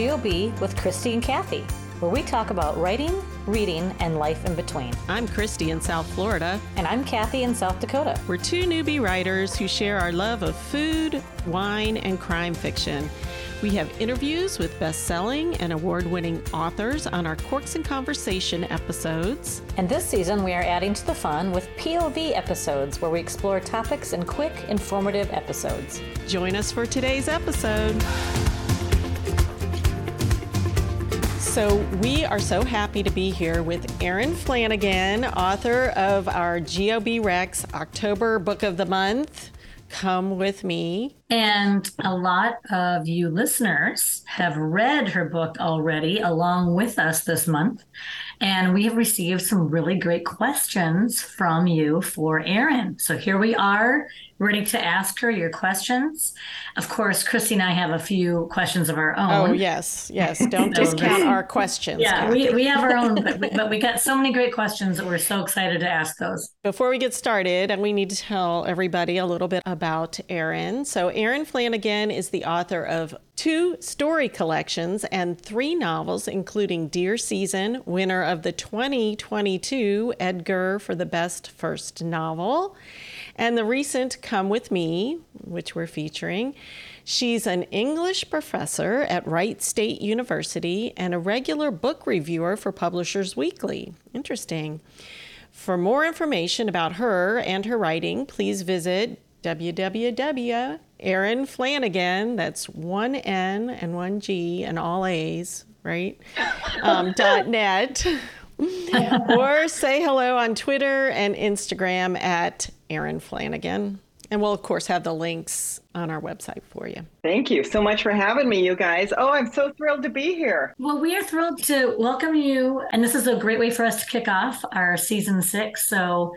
GOB with Christie and Kathy, where we talk about writing, reading, and life in between. I'm Christie in South Florida. And I'm Kathy in South Dakota. We're two newbie writers who share our love of food, wine, and crime fiction. We have interviews with best selling and award winning authors on our Corks and Conversation episodes. And this season, we are adding to the fun with POV episodes where we explore topics in quick, informative episodes. Join us for today's episode. So, we are so happy to be here with Erin Flanagan, author of our GOBRecs October Book of the Month. Come with me. And a lot of you listeners have read her book already along with us this month. And we have received some really great questions from you for Erin. So here we are ready to ask her your questions. Of course, Christie and I have a few questions of our oh, own. Oh, yes, yes. Don't discount our questions. Yeah, we, we have our own, but, but we got so many great questions that we're so excited to ask those. Before we get started, and we need to tell everybody a little bit about Erin. So, Erin Flanagan is the author of two story collections and three novels, including Deer Season, winner of the 2022 Edgar for the Best First Novel and the recent Come With Me, which we're featuring. She's an English professor at Wright State University and a regular book reviewer for Publishers Weekly. Interesting. For more information about her and her writing, please visit www. Flanagan, that's one N and one G and all A's, right? Um, dot net. or say hello on Twitter and Instagram at Erin Flanagan. And we'll, of course, have the links on our website for you. Thank you so much for having me, you guys. Oh, I'm so thrilled to be here. Well, we are thrilled to welcome you. And this is a great way for us to kick off our season six. So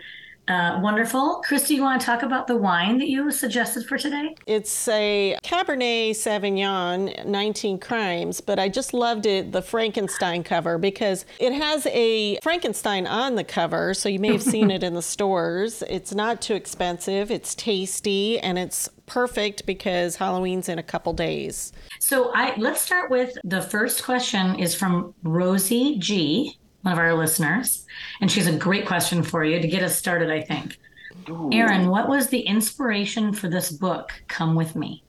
uh, wonderful. Christie, you want to talk about the wine that you suggested for today? It's a Cabernet Sauvignon 19 Crimes, but I just loved it, the Frankenstein cover, because it has a Frankenstein on the cover. So you may have seen it in the stores. It's not too expensive, it's tasty, and it's perfect because Halloween's in a couple days. So I let's start with the first question is from Rosie G one of our listeners, and she's a great question for you to get us started, I think. Ooh. Erin, what was the inspiration for this book, Come With Me?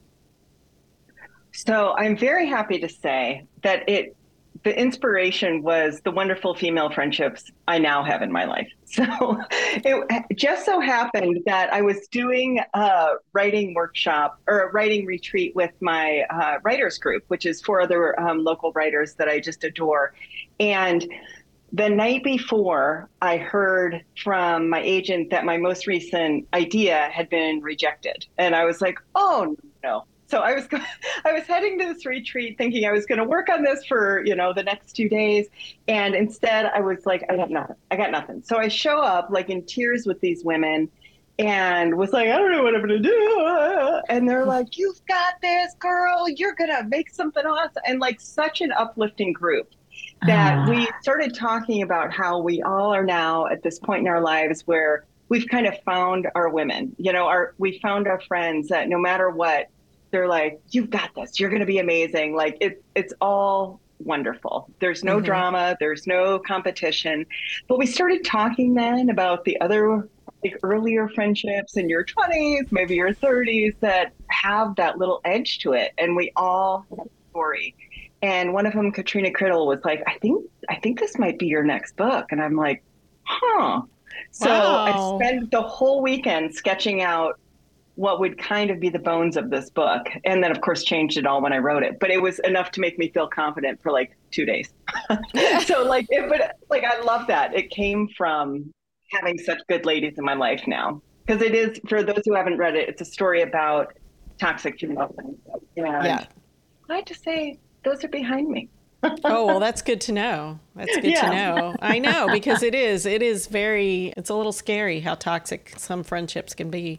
So I'm very happy to say that it the inspiration was the wonderful female friendships I now have in my life. So it just so happened that I was doing a writing workshop or a writing retreat with my uh, writers group, which is four other um, local writers that I just adore. And the night before, I heard from my agent that my most recent idea had been rejected, and I was like, "Oh no!" So I was I was heading to this retreat, thinking I was going to work on this for you know the next two days, and instead I was like, "I got nothing. I got nothing." So I show up like in tears with these women, and was like, "I don't know what I'm to do," and they're like, "You've got this, girl. You're gonna make something awesome," and like such an uplifting group that uh. we started talking about how we all are now at this point in our lives where we've kind of found our women, you know, our we found our friends that no matter what, they're like, You've got this, you're gonna be amazing. Like it's it's all wonderful. There's no mm-hmm. drama, there's no competition. But we started talking then about the other like earlier friendships in your 20s, maybe your 30s that have that little edge to it. And we all have a story and one of them katrina criddle was like i think i think this might be your next book. And i'm like huh. So wow. i spent the whole weekend sketching out what would kind of be the bones of this book and then of course changed it all when i wrote it. But it was enough to make me feel confident for like two days. So like it, but like i love that. It came from having such good ladies in my life now. Because it is for those who haven't read it it's a story about toxic female yeah. I have to say those are behind me. oh well that's good to know that's good yeah. to know i know because it is it is very it's a little scary how toxic some friendships can be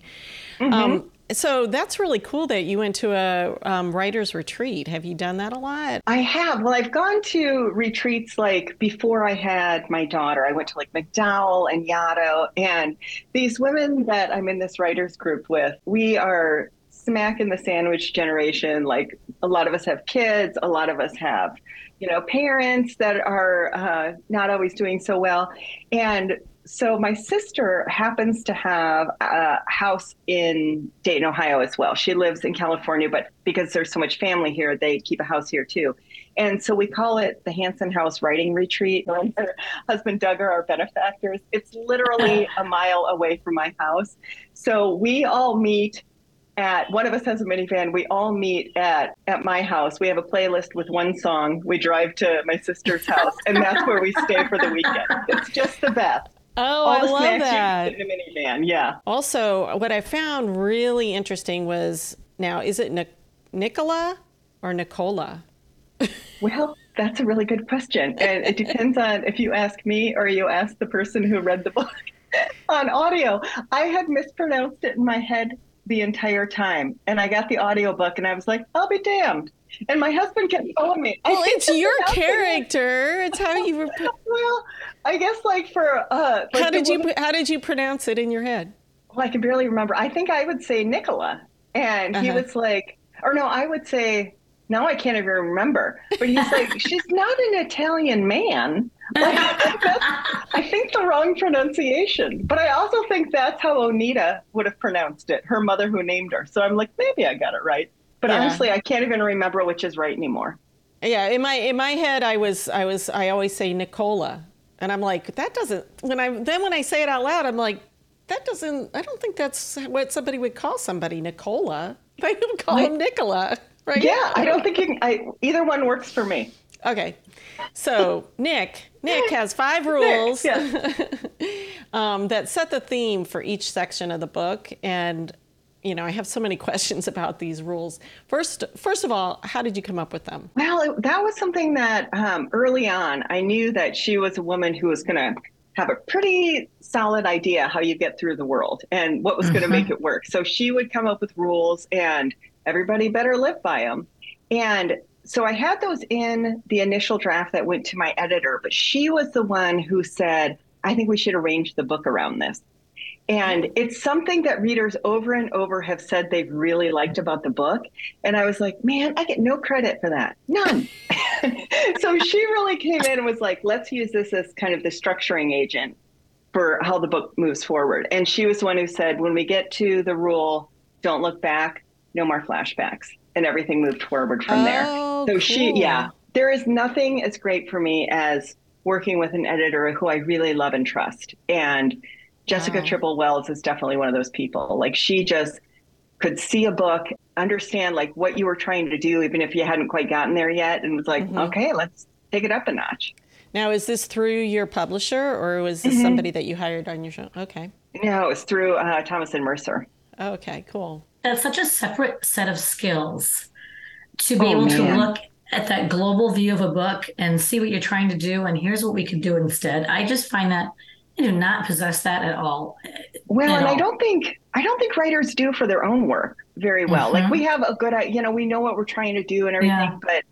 mm-hmm. um, so that's really cool that you went to a um, writer's retreat. Have you done that a lot? I have. Well, I've gone to retreats like before I had my daughter. I went to like MacDowell and Yaddo. And these women that I'm in this writer's group with, we are smack in the sandwich generation. Like a lot of us have kids, a lot of us have, you know, parents that are uh, not always doing so well. And so my sister happens to have a house in Dayton, Ohio as well. She lives in California, but because there's so much family here, they keep a house here too. And so we call it the Hanson House Writing Retreat. Her husband Doug are our benefactors. It's literally a mile away from my house. So we all meet at one of us has a minivan. We all meet at at my house. We have a playlist with one song. We drive to my sister's house, and that's where we stay for the weekend. It's just the best. Oh, All I the love that. you can get in a minivan. Yeah. Also, what I found really interesting was now, is it Nic- Nicola or Nicola? Well, that's a really good question. And it depends on if you ask me or you ask the person who read the book on audio. I had mispronounced it in my head the entire time. And I got the audio book and I was like, I'll be damned. And my husband kept telling me, think it's your pronouncing it." character. It's how you. Rep- Well, I guess like for uh like how did you? woman- How did you pronounce it in your head? well, I can barely remember. I think I would say Nicola. And he Uh-huh. was like, or no, I would say, now I can't even remember. But he's like, she's not an Italian man. Like, I think the wrong pronunciation. But I also think that's how Onita would have pronounced it, her mother who named her. So I'm like, maybe I got it right. But Yeah. honestly, I can't even remember which is right anymore. Yeah, in my in my head, I was I was I always say Nicola, and I'm like that doesn't. When I then when I say it out loud, I'm like that doesn't. I don't think that's what somebody would call somebody Nicola. They would call him Nicola, right? Yeah, I don't think you can, I, either one works for me. Okay. So Nick, Nick has five rules Yes. um, that set the theme for each section of the book, and you know I have so many questions about these rules. First, first of all, how did you come up with them? Well, it, that was something that um, early on I knew that she was a woman who was going to have a pretty solid idea how you get through the world and what was going to make it work. So she would come up with rules, and everybody better live by them. And so I had those in the initial draft that went to my editor, but she was the one who said, I think we should arrange the book around this. And it's something that readers over and over have said they've really liked about the book. And I was like, man, I get no credit for that. None. so she really came in and was like, let's use this as kind of the structuring agent for how the book moves forward. And she was the one who said, when we get to the rule, don't look back, no more flashbacks. And everything moved forward from there. Oh, So she, yeah, there is nothing as great for me as working with an editor who I really love and trust. And Jessica Wow. Tribble Wells is definitely one of those people. Like she just could see a book, understand like what you were trying to do, even if you hadn't quite gotten there yet, and was like, Mm-hmm. okay, let's take it up a notch. Now, is this through your publisher or was Mm-hmm. this somebody that you hired on your show? Okay. No, it's through uh, Thomas and Mercer. Okay, cool. That's such a separate set of skills to be Oh, able to look at that global view of a book and see what you're trying to do and here's what we could do instead. I just find that I do not possess that at all. Well, At and I don't think I don't think writers do for their own work very well. Like Mhm. we have a good, you know, we know what we're trying to do and everything, Yeah. but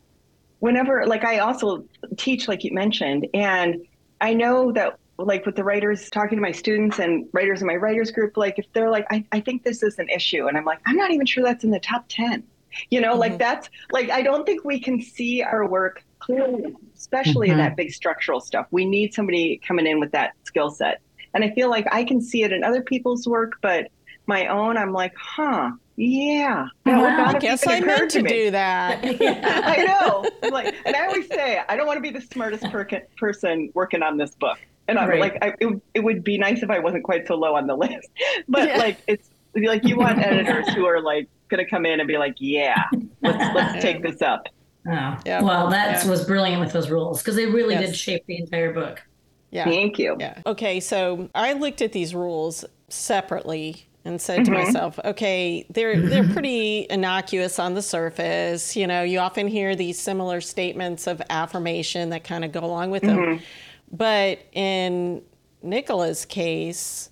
whenever, like I also teach, like you mentioned, and I know that like with the writers talking to my students and writers in my writers group, like if they're like, I, I think this is an issue, and I'm like, I'm not even sure that's in the top ten. You know, like that's like I don't think we can see our work clearly, especially in Mhm. that big structural stuff. We need somebody coming in with that skill set. And I feel like I can see it in other people's work, but my own, I'm like, huh, yeah. that Wow. I guess I meant to me. do that. I know. I'm like, and I always say, I don't want to be the smartest per- person working on this book. And I'm Right. like, I, it, it would be nice if I wasn't quite so low on the list. But Yeah. like, it's like you want editors who are like going to come in and be like, yeah, let's let's take this up. Oh. Yeah. Well, that Yeah. was brilliant with those rules because they really Yes. did shape the entire book. Yeah. Thank you. Yeah. Okay, so I looked at these rules separately and said to Mm-hmm. myself, okay, they're they're pretty innocuous on the surface. You know, you often hear these similar statements of affirmation that kind of go along with them. Mm-hmm. But in Nicola's case,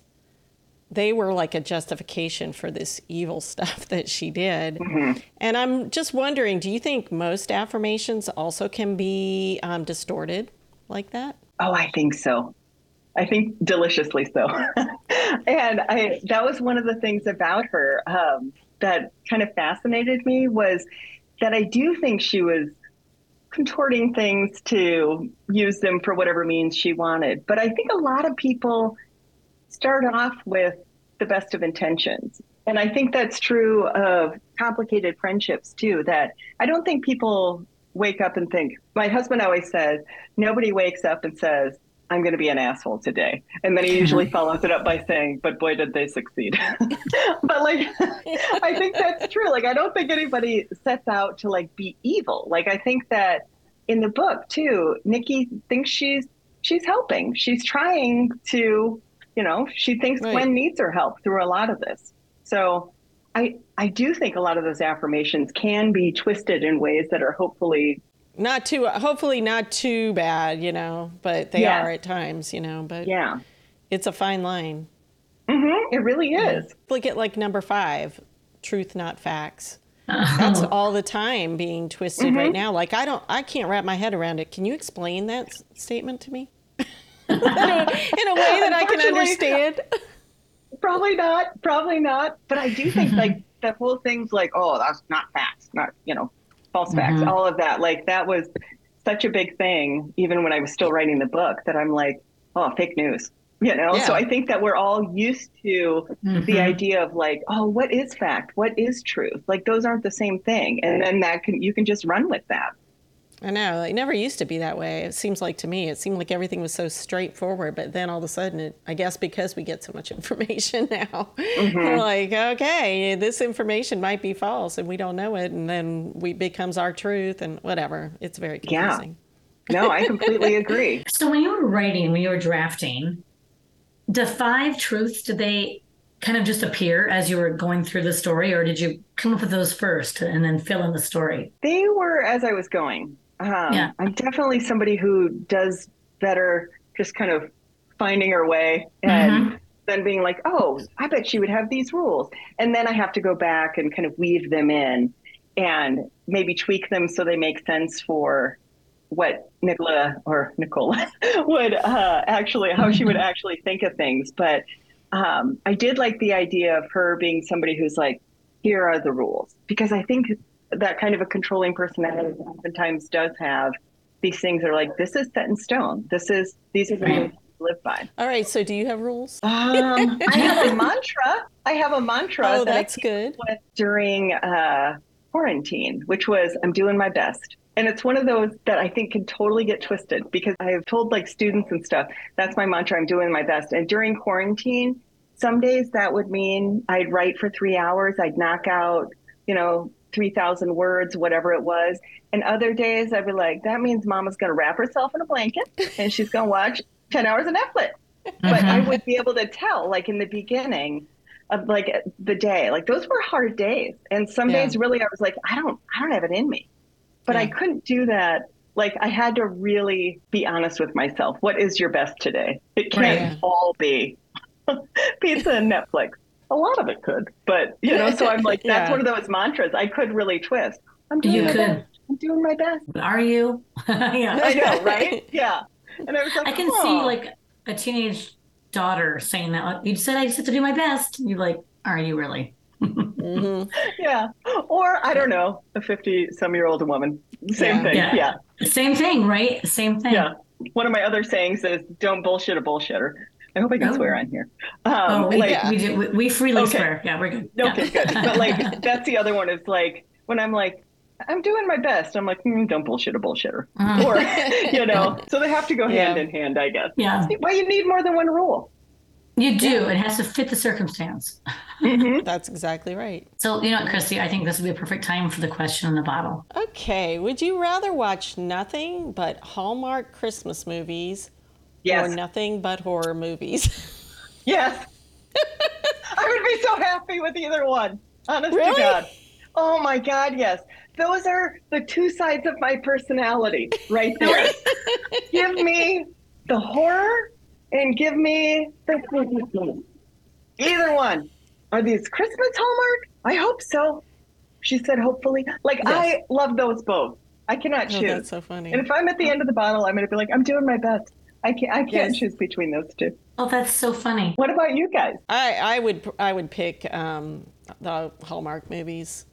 they were like a justification for this evil stuff that she did. Mm-hmm. And I'm just wondering, do you think most affirmations also can be um, distorted like that? Oh, I think so. I think deliciously so. and I that was one of the things about her um, that kind of fascinated me was that I do think she was contorting things to use them for whatever means she wanted. But I think a lot of people start off with the best of intentions. And I think that's true of complicated friendships too, that I don't think people wake up and think, my husband always says, nobody wakes up and says, I'm going to be an asshole today. And then he usually follows it up by saying, but boy, did they succeed. but like, I think that's true. Like, I don't think anybody sets out to like be evil. Like, I think that in the book too, Nikki thinks she's, she's helping. She's trying to, you know, she thinks right. Gwen needs her help through a lot of this. So I, I do think a lot of those affirmations can be twisted in ways that are hopefully not too hopefully not too bad you know but they yeah. are at times you know but yeah. it's a fine line. Mm-hmm. it really is. Look at like number five truth not facts. Oh. that's all the time being twisted mm-hmm. right now. Like i don't i can't wrap my head around it. Can you explain that s- statement to me? In, a, in a way that i can understand. Probably not. Probably not. But i do think like the whole thing's like oh that's not facts not you know false facts, mm-hmm. all of that. Like that was such a big thing, even when I was still writing the book, that I'm like, oh, fake news. You know, yeah. so I think that we're all used to mm-hmm. the idea of like, oh, what is fact? What is truth? Like those aren't the same thing. And then that can you can just run with that. I know. It never used to be that way. It seems like to me, it seemed like everything was so straightforward. But then all of a sudden, it, I guess because we get so much information now, mm-hmm. we're like, okay, this information might be false and we don't know it. And then we becomes our truth and whatever. It's very confusing. Yeah. No, I completely agree. So when you were writing, when you were drafting, the five truths, did they kind of just appear as you were going through the story, or did you come up with those first and then fill in the story? They were as I was going. Um, yeah. I'm definitely somebody who does better just kind of finding her way and mm-hmm. then being like, oh, I bet she would have these rules. And then I have to go back and kind of weave them in and maybe tweak them so they make sense for what Nicola or Nicola would uh, actually, how she would actually think of things. But um, I did like the idea of her being somebody who's like, here are the rules, because I think that kind of a controlling personality oftentimes does have these things are like this is set in stone. This is these are the rules to live by. All right. So do you have rules? Um, I have a mantra. I have a mantra. Oh, that that's good. during uh, quarantine, which was I'm doing my best. And it's one of those that I think can totally get twisted because I have told like students and stuff, that's my mantra, I'm doing my best. And during quarantine, some days that would mean I'd write for three hours, I'd knock out, you know, 3,000 words, whatever it was. And other days I'd be like, that means mama's going to wrap herself in a blanket and she's going to watch 10 hours of Netflix. Mm-hmm. But I would be able to tell, like in the beginning of like the day, like those were hard days. And some yeah. days really I was like, I don't, I don't have it in me. But yeah. I couldn't do that. Like I had to really be honest with myself. What is your best today? It can't right. all be pizza and Netflix a lot of it could, but you know, so I'm like, that's yeah. one of those mantras I could really twist. I'm doing you my could. best. I'm doing my best. Are you? yeah, I know, right? Yeah. And I was like, I can oh. see like a teenage daughter saying that. You said I just have to do my best. And you're like, are you really? mm-hmm. Yeah. Or I don't know, a 50 some year old woman. Same yeah. thing. Yeah. yeah. Same thing, right? Same thing. Yeah. One of my other sayings is don't bullshit a bullshitter. I hope I can oh. swear on here. Um, oh, we, like, yeah. we, do, we, we freely okay. swear. Yeah, we're good. Okay, yeah. good. But like, that's the other one is like, when I'm like, I'm doing my best. I'm like, mm, don't bullshit a bullshitter. Uh-huh. Or, you know, so they have to go hand yeah. in hand, I guess. Yeah. Why you need more than one rule. You do. Yeah. It has to fit the circumstance. Mm-hmm. That's exactly right. So, you know what, Christie, I think this would be a perfect time for the question in the bottle. Okay. Would you rather watch nothing but Hallmark Christmas movies Yes. Or nothing but horror movies. yes. I would be so happy with either one. Honest really? to God. Oh my God, yes. Those are the two sides of my personality right there. give me the horror and give me the Either one. Are these Christmas Hallmark? I hope so. She said, hopefully. Like, yes. I love those both. I cannot oh, choose. Oh, that's so funny. And if I'm at the end of the bottle, I'm going to be like, I'm doing my best. I can't. I can't yes. choose between those two. Oh, that's so funny. What about you guys? I, I would I would pick um, the Hallmark movies.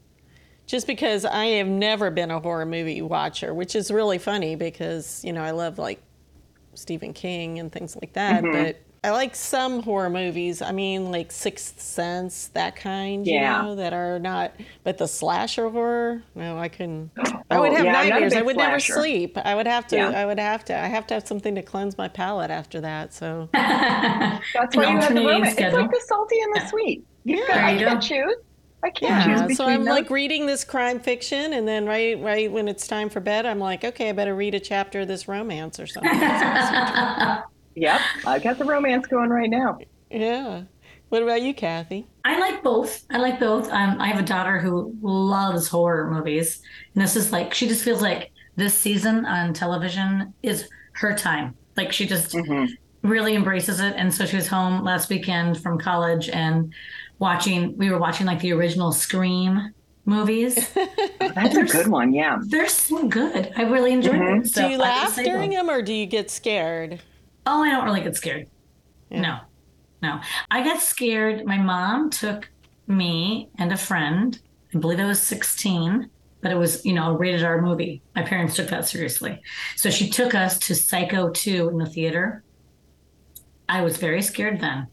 Just because I have never been a horror movie watcher, which is really funny because, you know, I love like Stephen King and things like that. Mm-hmm. But I like some horror movies. I mean, like Sixth Sense, that kind, Yeah. you know, that are not, but the slasher horror, no, I couldn't. I Oh, would have yeah, I'm not a nightmares. I big would never sleep. I would have to, Yeah. I would have to, I have to have something to cleanse my palate after that. So, That's why An you have the alternating. It's like the salty and the sweet. You There I you can't choose. I can't choose yeah. between So I'm those. like reading this crime fiction, and then right, right when it's time for bed, I'm like, okay, I better read a chapter of this romance or something. Yep, I've got the romance going right now. yeah. What about you, Kathy? I like both. I like both. Um, I have a daughter who loves horror movies, and this is like she just feels like this season on television is her time. Like she just really embraces it. And so she was home last weekend from college and watching. We were watching like the original Scream movies. That's a good one. Yeah. They're so good. I really enjoyed them. So Do you laugh during them, or do you get scared? Oh, I don't really get scared. No, no. I got scared. My mom took me and a friend. I believe I was 16, but it was, you know, a rated R movie. My parents took that seriously. So she took us to Psycho 2 in the theater. I was very scared then.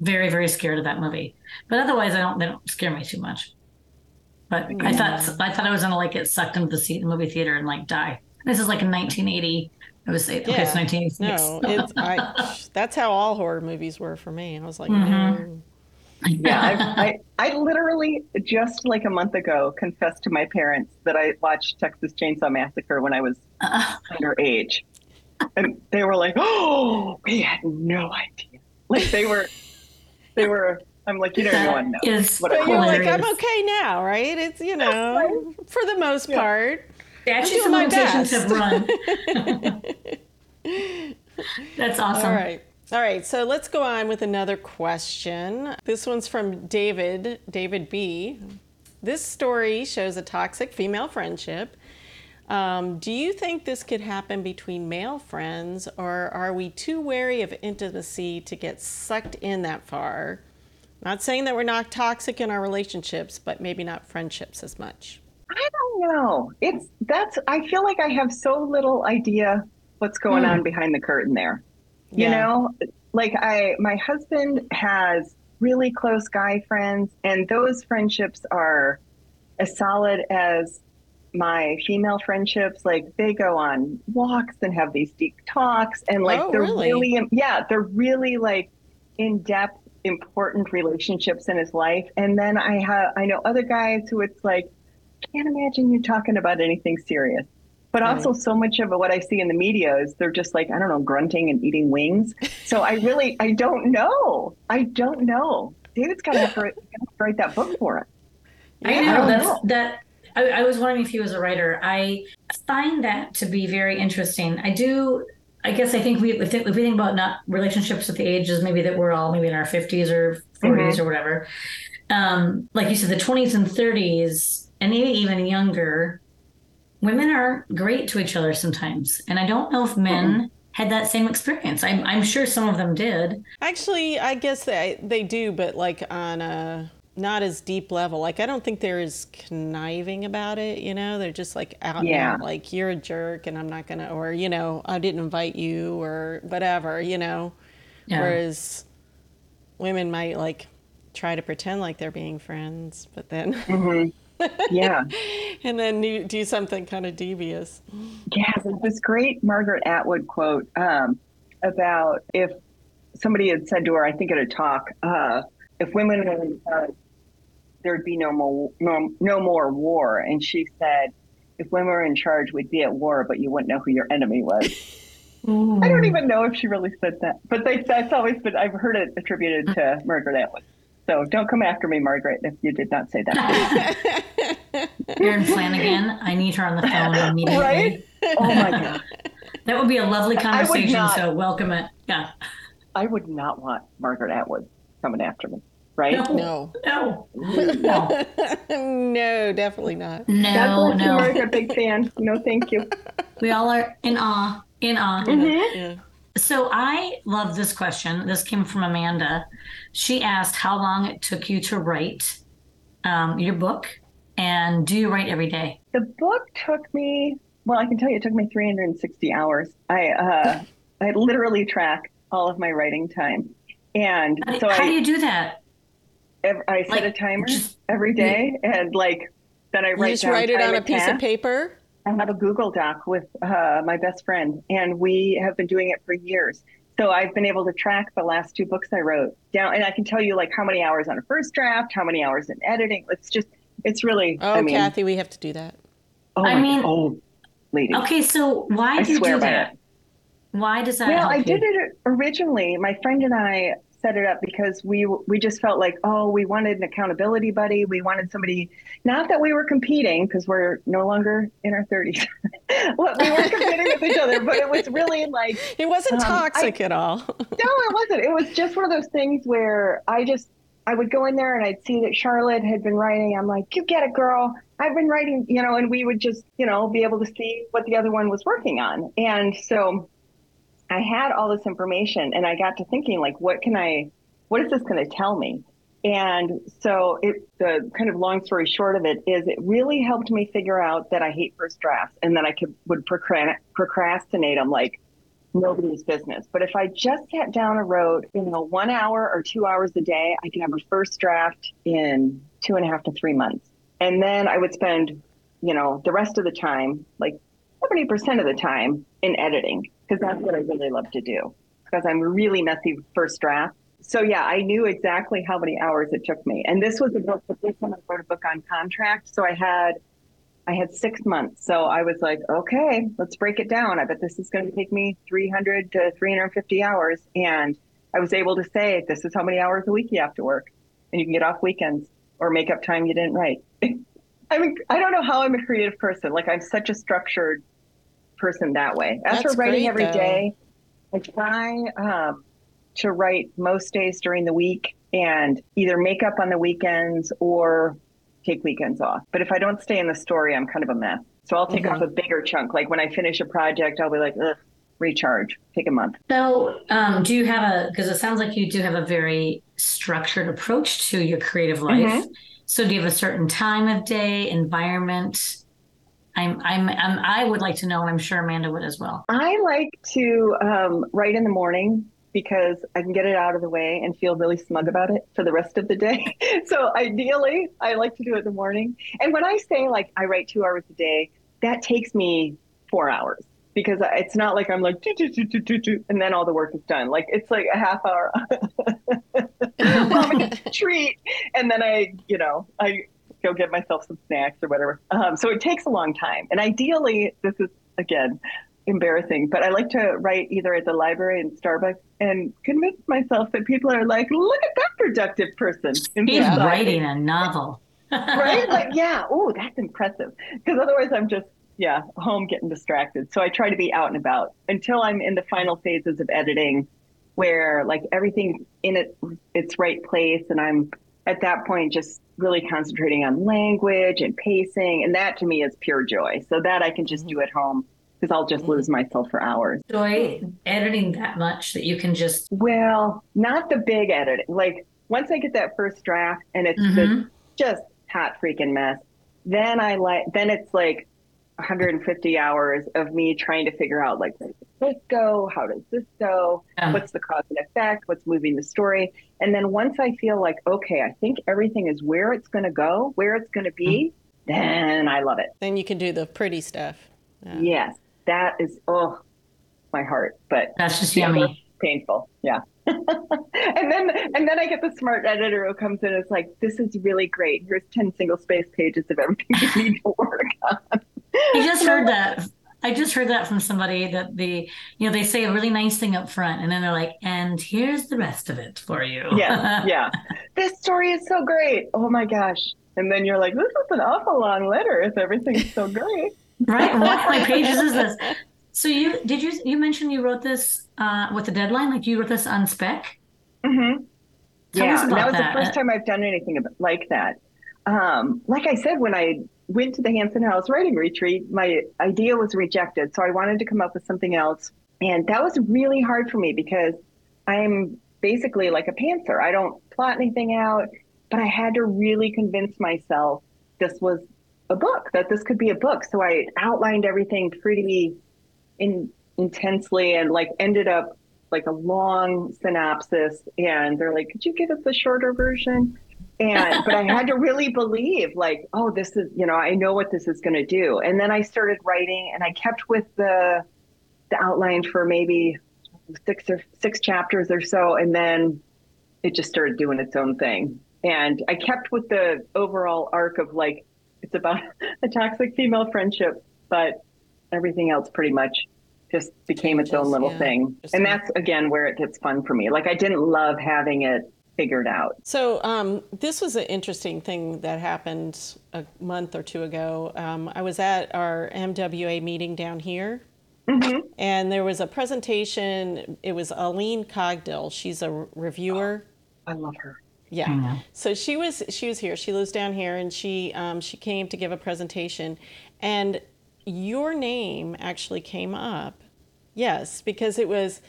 Very, very scared of that movie. But otherwise I don't they don't scare me too much. But I thought I thought I was gonna like get sucked into the seat in the movie theater and like die. This is like in 1980. I was okay, Yeah. it's 1986. No, it's I. That's how all horror movies were for me. I was like, Mhm. no. Yeah, I, I, I literally just like a month ago confessed to my parents that I watched Texas Chainsaw Massacre when I was Uh, underage, and they were like, "Oh, we had no idea." Like they were, they were. I'm like, you don't that even know. is But But you're like. I'm okay now, right? It's you know, for the most Yeah. part. Actually, I'm some doing limitations have run. That's awesome. All right. All right, so let's go on with another question. This one's from David, David B. This story shows a toxic female friendship. Um, do you think this could happen between male friends, or are we too wary of intimacy to get sucked in that far? Not saying that we're not toxic in our relationships, but maybe not friendships as much. I don't know. It's that's. I feel like I have so little idea what's going hmm. on behind the curtain there. You know, like I, my husband has really close guy friends, and those friendships are as solid as my female friendships. Like they go on walks and have these deep talks, and like Oh, they're really? really, yeah, they're really like in depth, important relationships in his life. And then I have, I know other guys who it's like, can't imagine you talking about anything serious. But also, so much of what I see in the media is they're just like, I don't know, grunting and eating wings. So I really, I don't know. I don't know. David's got to write, gonna have to write that book for us. I I know that's know. that. I, I was wondering if he was a writer. I find that to be very interesting. I do. I guess I think we if, if we think about not relationships at the ages maybe that we're all maybe in our fifties or 40s or whatever. Um, like you said, the twenties and thirties, and maybe even younger, women are great to each other sometimes, and I don't know if men had that same experience. I'm I'm sure some of them did. Actually, I guess they they do, but like on a not as deep level. Like I don't think they're as conniving about it. You know, they're just like out Yeah. out, like you're a jerk, and I'm not gonna, or you know, I didn't invite you, or whatever. You know, Yeah. whereas women might like try to pretend like they're being friends, but then mm-hmm. Yeah. and then do, do something kind of devious. Yeah, there's this great Margaret Atwood quote um, about if somebody had said to her, I think at a talk, uh, if women were in charge, there'd be no more no, no more war. And she said, if women were in charge, we'd be at war, but you wouldn't know who your enemy was. I don't even know if she really said that, but they, that's always been, I've heard it attributed to Margaret Atwood. So don't come after me, Margaret, if you did not say that. Erin Flanagan, I need her on the phone immediately. right? Oh my God. That would be a lovely conversation. not. So welcome it. Yeah. I would not want Margaret Atwood coming after me, right? No, No. No. no, definitely not. God No. bless you, No. Margaret. Big fan. No, thank you. We all are in awe. In awe. Mm-hmm. Yeah. So I love this question. This came from Amanda. She asked how long it took you to write um, your book, and do you write every day? The book took me. Well, I can tell you, it took me 360 hours. I uh, I literally track all of my writing time, and How, so how I do you do that? ev- I set like, a timer just- every day, and like then I You write just down write it on a and piece of paper. I have a Google Doc with uh, my best friend, and we have been doing it for years. So I've been able to track the last two books I wrote down, and I can tell you like how many hours on a first draft, how many hours in editing. It's just, it's really. Oh, I mean, Kathy, we have to do that. oh I mean- oh, lady. Okay, so why I do you do that? it. Why does that Well, help I you? did it originally. My friend and I set it up because we we just felt like, oh, we wanted an accountability buddy. We wanted somebody. Not that we were competing because we're no longer in our thirties. well, we weren't competing with each other, but it was really like It wasn't Um, toxic at all. no, it wasn't. It was just one of those things where I just I would go in there and I'd see that Charlotte had been writing. I'm like, you get it, girl. I've been writing, you know, and we would just, you know, be able to see what the other one was working on. And so I had all this information and I got to thinking like, what can I, what is this going to tell me? And so it, the kind of long story short of it is it really helped me figure out that I hate first drafts and that I could, would procrastinate them like nobody's business. But if I just sat down and wrote, you know, one hour or two hours a day, I could have a first draft in two and a half to three months. And then I would spend, you know, the rest of the time, like 70% of the time in editing, because that's what I really love to do, because I'm really messy first draft. So yeah, I knew exactly how many hours it took me. And this was a book, the first time I wrote a book on contract. So I had I had six months. So I was like, okay, let's break it down. I bet this is going to take me 300 to 350 hours. And I was able to say, this is how many hours a week you have to work. And you can get off weekends or make up time you didn't write. I mean, I don't know how I'm a creative person. Like, I'm such a structured person that way. As That's for writing great, every though. day, I try um, to write most days during the week and either make up on the weekends or take weekends off. But if I don't stay in the story, I'm kind of a mess. So I'll take Mhm. off a bigger chunk. Like when I finish a project, I'll be like, Ugh, recharge, take a month. So, um, do you have a, because it sounds like you do have a very structured approach to your creative life. Mhm. So, do you have a certain time of day, environment? I'm, I'm, I'm, I would like to know, and I'm sure Amanda would as well. I like to um, write in the morning because I can get it out of the way and feel really smug about it for the rest of the day. so ideally, I like to do it in the morning. And when I say like I write two hours a day, that takes me four hours because it's not like I'm like "Do, do, do, do, do, do," and then all the work is done. Like it's like a half hour mommy treat, and then I, you know, I go get myself some snacks or whatever. Um, so it takes a long time. And ideally, this is again embarrassing, but I like to write either at the library in Starbucks and convince myself that people are like, look at that productive person. He's inside." writing a novel. right? Like, yeah, oh, that's impressive. Because otherwise, I'm just, yeah, home getting distracted. So I try to be out and about until I'm in the final phases of editing where like everything's in it, its right place. And I'm at that point just really concentrating on language and pacing. And that to me is pure joy. So that I can just do at home because I'll just lose myself for hours. Joy editing that much that you can just, Well, not the big editing. Like once I get that first draft and it's Mhm. just hot freaking mess, then I like then it's like 150 hours of me trying to figure out like where does this go? How does this go? Yeah. What's the cause and effect? What's moving the story? And then once I feel like okay, I think everything is where it's going to go, where it's going to be, mm-hmm. then I love it. Then you can do the pretty stuff. Yeah. Yes, that is oh my heart, but that's just yummy. painful. Yeah. and then and then I get the smart editor who comes in and is like, this is really great. Here's 10 single space pages of everything you need to work on. I just heard that. I just heard that from somebody that the, you know, they say a really nice thing up front and then they're like, and here's the rest of it for you. Yeah, yeah. This story is so great. Oh my gosh. And then you're like, this is an awful long letter if everything's so great. right. What my pages is this? So you did you you mentioned you wrote this uh, with the deadline? Like you wrote this on spec? Mm-hmm. Tell yeah, that was that. the first time I've done anything like that. Um, like I said, when I went to the Hanson House writing retreat, my idea was rejected. So I wanted to come up with something else. And that was really hard for me because I'm basically like a pantser. I don't plot anything out. but I had to really convince myself this was a book, that this could be a book. So I outlined everything pretty in, intensely and like ended up like a long synopsis. And they're like, could you give us a shorter version? And, but I had to really believe like, oh, this is, you know, I know what this is going to do. And then I started writing and I kept with the, the outline for maybe six or six chapters or so. And then it just started doing its own thing. And I kept with the overall arc of like, it's about a toxic female friendship, but everything else pretty much just became its own little yeah. thing. And that's again where it gets fun for me. Like I didn't love having it figured out. So um, this was an interesting thing that happened a month or two ago. Um, I was at our MWA meeting down here. Mm-hmm. And there was a presentation. It was Oline Cogdill. She's a reviewer. Oh, I love her. Yeah. So she was she was here. She lives down here, and she um, she came to give a presentation, and your name actually came up. Yes, because it was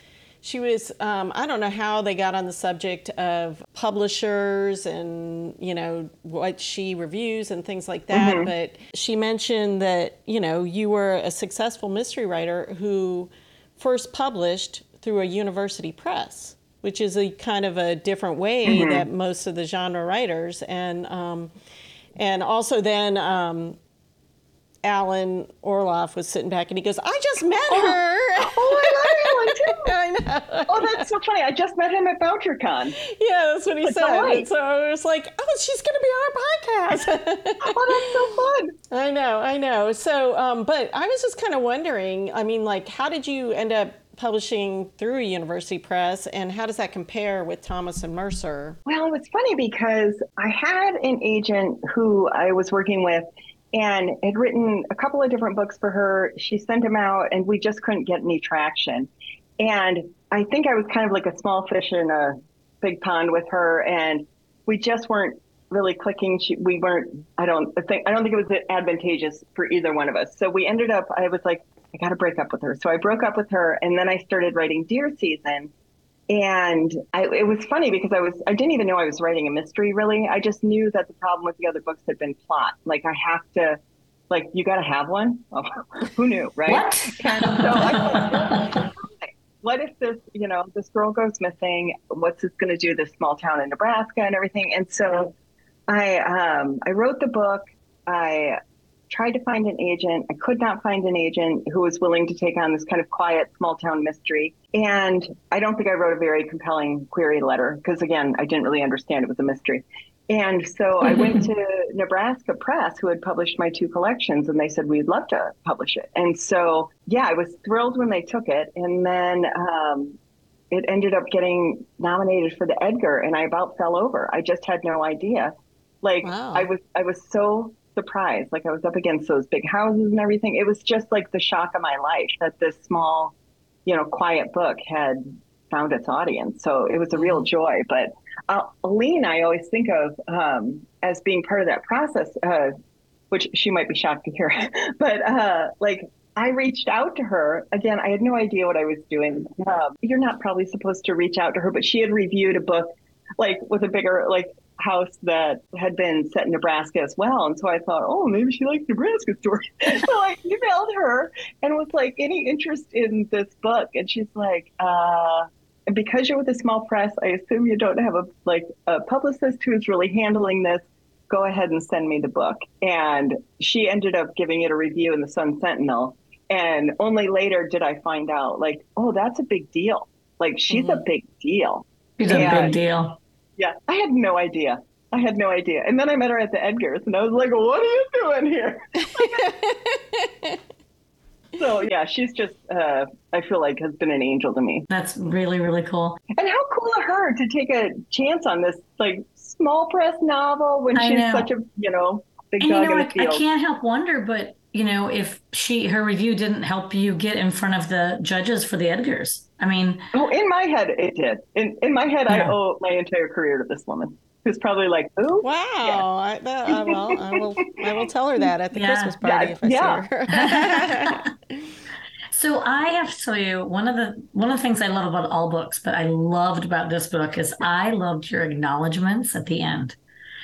she was um, i don't know how they got on the subject of publishers and you know what she reviews and things like that mm-hmm. but she mentioned that you know you were a successful mystery writer who first published through a university press which is a kind of a different way mm-hmm. that most of the genre writers and um, and also then um, Alan Orloff was sitting back and he goes, I just met oh, her. Oh, I love Alan too. I know. Oh, that's so funny. I just met him at BoucherCon. Yeah, that's what he said. And so I was like, oh, she's going to be on our podcast. oh, that's so fun. I know, I know. So, um, but I was just kind of wondering, I mean, like, how did you end up publishing through university press and how does that compare with Thomas and Mercer? Well, it's funny because I had an agent who I was working with and had written a couple of different books for her. She sent them out, and we just couldn't get any traction. And I think I was kind of like a small fish in a big pond with her, and we just weren't really clicking. She, we weren't. I don't think. I don't think it was advantageous for either one of us. So we ended up. I was like, I got to break up with her. So I broke up with her, and then I started writing Deer Season and I, it was funny because I was I didn't even know I was writing a mystery really. I just knew that the problem with the other books had been plot. Like I have to, like you got to have one. Oh, who knew, right? What? And so I what if this, you know, this girl goes missing? What's this going to do? This small town in Nebraska and everything. And so I um, I wrote the book. I tried to find an agent. I could not find an agent who was willing to take on this kind of quiet small town mystery. And I don't think I wrote a very compelling query letter because, again, I didn't really understand it was a mystery. And so I went to Nebraska Press, who had published my two collections, and they said, We'd love to publish it. And so, yeah, I was thrilled when they took it. And then um, it ended up getting nominated for the Edgar, and I about fell over. I just had no idea. Like, wow. I was, I was so surprised. Like I was up against those big houses and everything. It was just like the shock of my life that this small, you know, quiet book had found its audience. So it was a real joy. But uh, Oline, I always think of um, as being part of that process, uh, which she might be shocked to hear. but uh, like I reached out to her again. I had no idea what I was doing. Um, you're not probably supposed to reach out to her, but she had reviewed a book like with a bigger like house that had been set in Nebraska as well. And so I thought, oh, maybe she likes Nebraska stories. so I emailed her and was like, any interest in this book? And she's like, uh, because you're with a small press, I assume you don't have a like a publicist who's really handling this. Go ahead and send me the book. And she ended up giving it a review in the Sun Sentinel. And only later did I find out, like, oh, that's a big deal. Like, she's mm-hmm. a big deal. She's and, a big deal. Yeah, I had no idea. I had no idea. And then I met her at the Edgars, and I was like, "What are you doing here?" so yeah, she's just uh, I feel like has been an angel to me. That's really really cool. And how cool of her to take a chance on this like small press novel when she's such a you know big and, dog you know, in the I, I can't help wonder, but you know, if she her review didn't help you get in front of the judges for the Edgars. I mean, oh, in my head it did. In in my head, yeah. I owe my entire career to this woman. Who's probably like, oh, wow! Yeah. I, that, I, will, I will, I will tell her that at the yeah. Christmas party if I yeah. see her. so I have to tell you one of the one of the things I love about all books, but I loved about this book is I loved your acknowledgments at the end.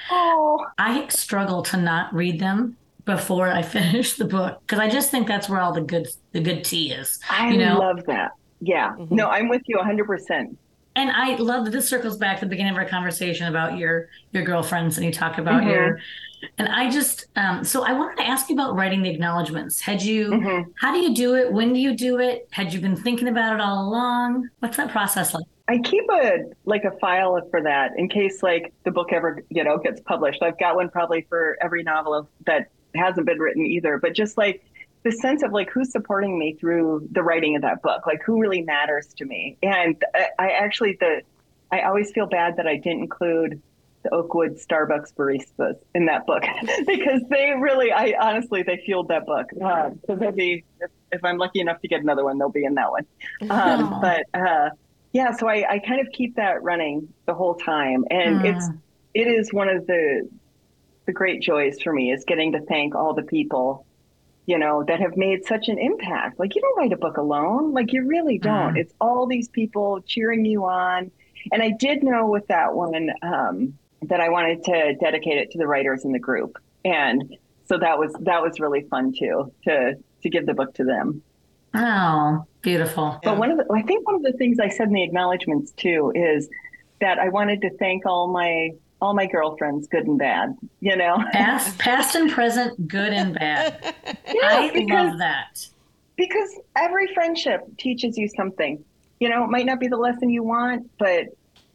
Oh, I struggle to not read them before I finish the book because I just think that's where all the good the good tea is. I you know? love that. Yeah. Mm-hmm. No, I'm with you 100%. And I love that this circles back to the beginning of our conversation about your your girlfriends and you talk about mm-hmm. your and I just um so I wanted to ask you about writing the acknowledgments. Had you mm-hmm. how do you do it? When do you do it? Had you been thinking about it all along? What's that process like? I keep a like a file for that in case like the book ever you know gets published. I've got one probably for every novel that hasn't been written either, but just like the sense of like who's supporting me through the writing of that book, like who really matters to me. And I, I actually the I always feel bad that I didn't include the Oakwood Starbucks baristas in that book because they really, I honestly, they fueled that book. Uh, so they'll be, if, if, I'm lucky enough to get another one, they'll be in that one. Um, but uh, yeah, so I, I kind of keep that running the whole time, and mm. it's it is one of the the great joys for me is getting to thank all the people you know that have made such an impact. Like you don't write a book alone. Like you really don't. Mm. it's all these people cheering you on. And i did know with that one um, that i wanted to dedicate it to the writers in the group. And so that was that was really fun too to to give the book to them. Oh beautiful. But one of the i think one of the things i said in the acknowledgments too is that i wanted to thank all my all my girlfriends, good and bad, you know? Past, past and present, good and bad. Yeah, I because, love that. Because every friendship teaches you something. You know, it might not be the lesson you want, but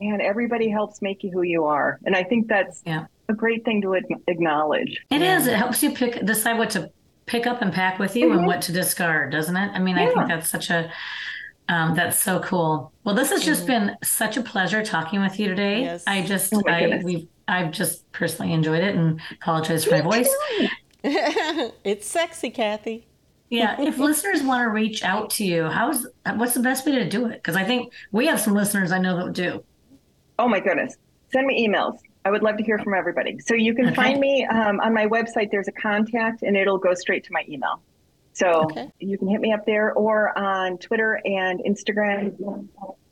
man, everybody helps make you who you are. And I think that's yeah. a great thing to acknowledge. It yeah. is. It helps you pick decide what to pick up and pack with you mm-hmm. and what to discard, doesn't it? I mean, yeah. I think that's such a um, that's so cool. Well, this has just mm-hmm. been such a pleasure talking with you today. Yes. I just, oh I, we I've just personally enjoyed it and apologize for my voice. it's sexy, Cathi. Yeah, if listeners want to reach out to you, how's what's the best way to do it? Because I think we have some listeners I know that do. Oh my goodness, send me emails. I would love to hear from everybody. So you can okay. find me um, on my website. There's a contact, and it'll go straight to my email. So okay. you can hit me up there or on Twitter and Instagram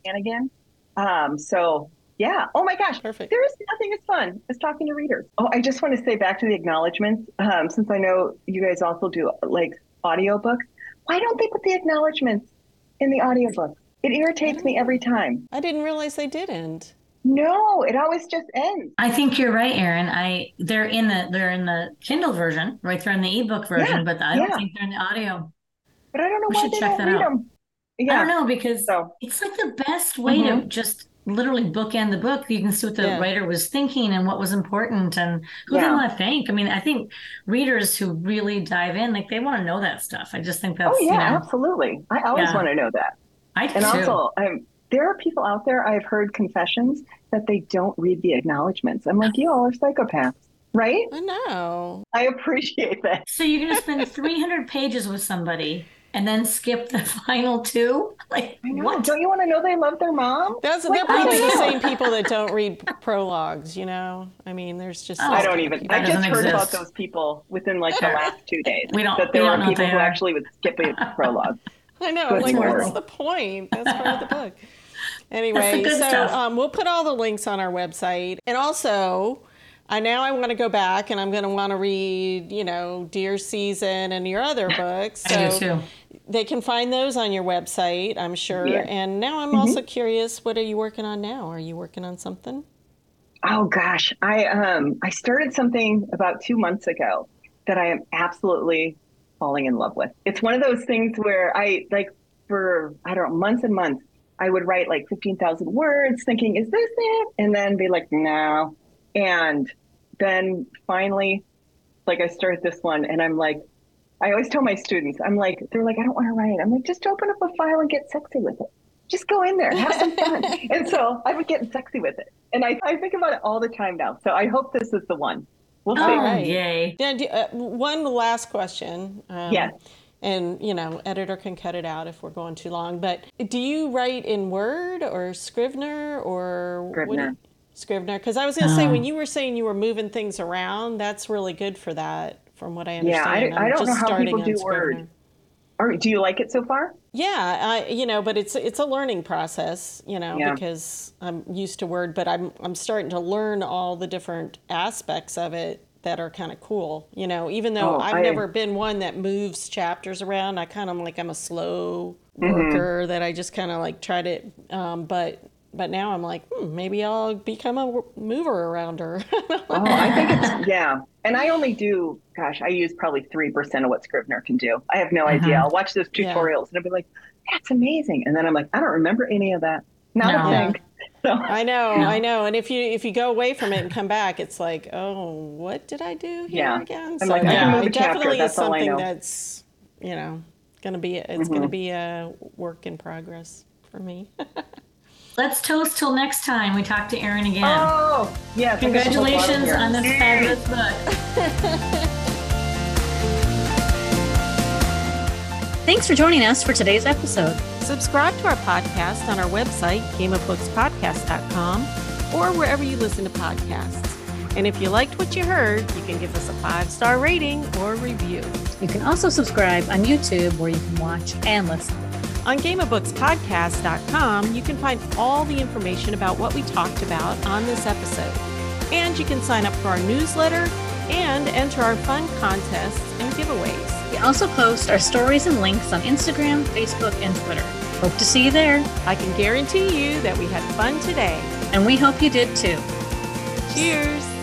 and again. Um, so yeah. Oh my gosh. Perfect. There is nothing as fun as talking to readers. Oh, I just want to say back to the acknowledgments, um, since I know you guys also do like audiobooks. Why don't they put the acknowledgments in the audiobook? It irritates me every time. I didn't realize they didn't. No, it always just ends. I think you're right, Erin. I they're in the they're in the Kindle version, right? They're in the ebook version, yeah, but I don't think they're in the audio. But I don't know we why should they check don't that read out. them. Yeah. I don't know because so. it's like the best way mm-hmm. to just literally bookend the book. You can see what the yeah. writer was thinking and what was important and who yeah. they want to thank. I mean, I think readers who really dive in, like they want to know that stuff. I just think that's. Oh yeah, you know, absolutely. I always want to know that. I do and too. also, I'm there are people out there I've heard confessions that they don't read the acknowledgments. I'm like, you all are psychopaths, right? I know. I appreciate that. So you're going to spend 300 pages with somebody and then skip the final two? Like, what? Don't you want to know they love their mom? That's, they're probably the same people that don't read prologues, you know? I mean, there's just. Oh, I don't even. I just heard exist. about those people within like the last two days. We don't. That there are people who actually would skip a prologue. I know. I'm like, what's the point? That's part of the book. Anyway, so um, we'll put all the links on our website. And also, I now I want to go back and I'm going to want to read, you know, Deer Season and your other books. So I do too. They can find those on your website, I'm sure. Yeah. And now I'm mm-hmm. also curious, what are you working on now? Are you working on something? Oh gosh, I um I started something about two months ago that I am absolutely falling in love with. It's one of those things where I like for I don't know months and months I would write like 15,000 words thinking, is this it? And then be like, no. And then finally, like I start this one and I'm like, I always tell my students, I'm like, they're like, I don't want to write. I'm like, just open up a file and get sexy with it. Just go in there and have some fun. and so I would get sexy with it. And I, I think about it all the time now. So I hope this is the one. We'll see. Oh, yay. Dan, do, uh, one last question. Um, yes and you know editor can cut it out if we're going too long but do you write in word or scrivener or scrivener scrivener because i was going to say when uh-huh. you were saying you were moving things around that's really good for that from what i understand yeah i, I don't know how people do word Are, do you like it so far? Yeah, I, you know, but it's it's a learning process, you know, Yeah. because I'm used to Word, but I'm I'm starting to learn all the different aspects of it that are kind of cool, you know. Even though Oh, I've I- never been one that moves chapters around, I kind of like I'm a slow Mm-hmm. worker that I just kind of like try to, um, but but now I'm like hmm, maybe I'll become a mover around her. Oh, I think it's yeah. And I only do, gosh, I use probably three percent of what Scrivener can do. I have no idea. I'll watch those Yeah. tutorials and I'll be like, "That's amazing," and then I'm like, "I don't remember any of that." Not No. a thing. So, I know, No. I know. And if you if you go away from it and come back, it's like, oh, what did I do here Yeah. again? I'm like, I can move a it definitely is something that's you know gonna be it's Mm-hmm. gonna be a work in progress for me. Let's toast till next time we talk to Erin again. oh, yes. I guess we'll Congratulations on this fabulous book. Thanks for joining us for today's episode. Subscribe to our podcast on our website, gameofbookspodcast.com, or wherever you listen to podcasts. And if you liked what you heard, you can give us a five star rating or review. You can also subscribe on YouTube where you can watch and listen. On gameofbookspodcast.com, you can find all the information about what we talked about on this episode. And you can sign up for our newsletter and enter our fun contests and giveaways. We also post our stories and links on Instagram, Facebook, and Twitter. Hope to see you there, I can guarantee you that we had fun today. and we hope you did too. Cheers!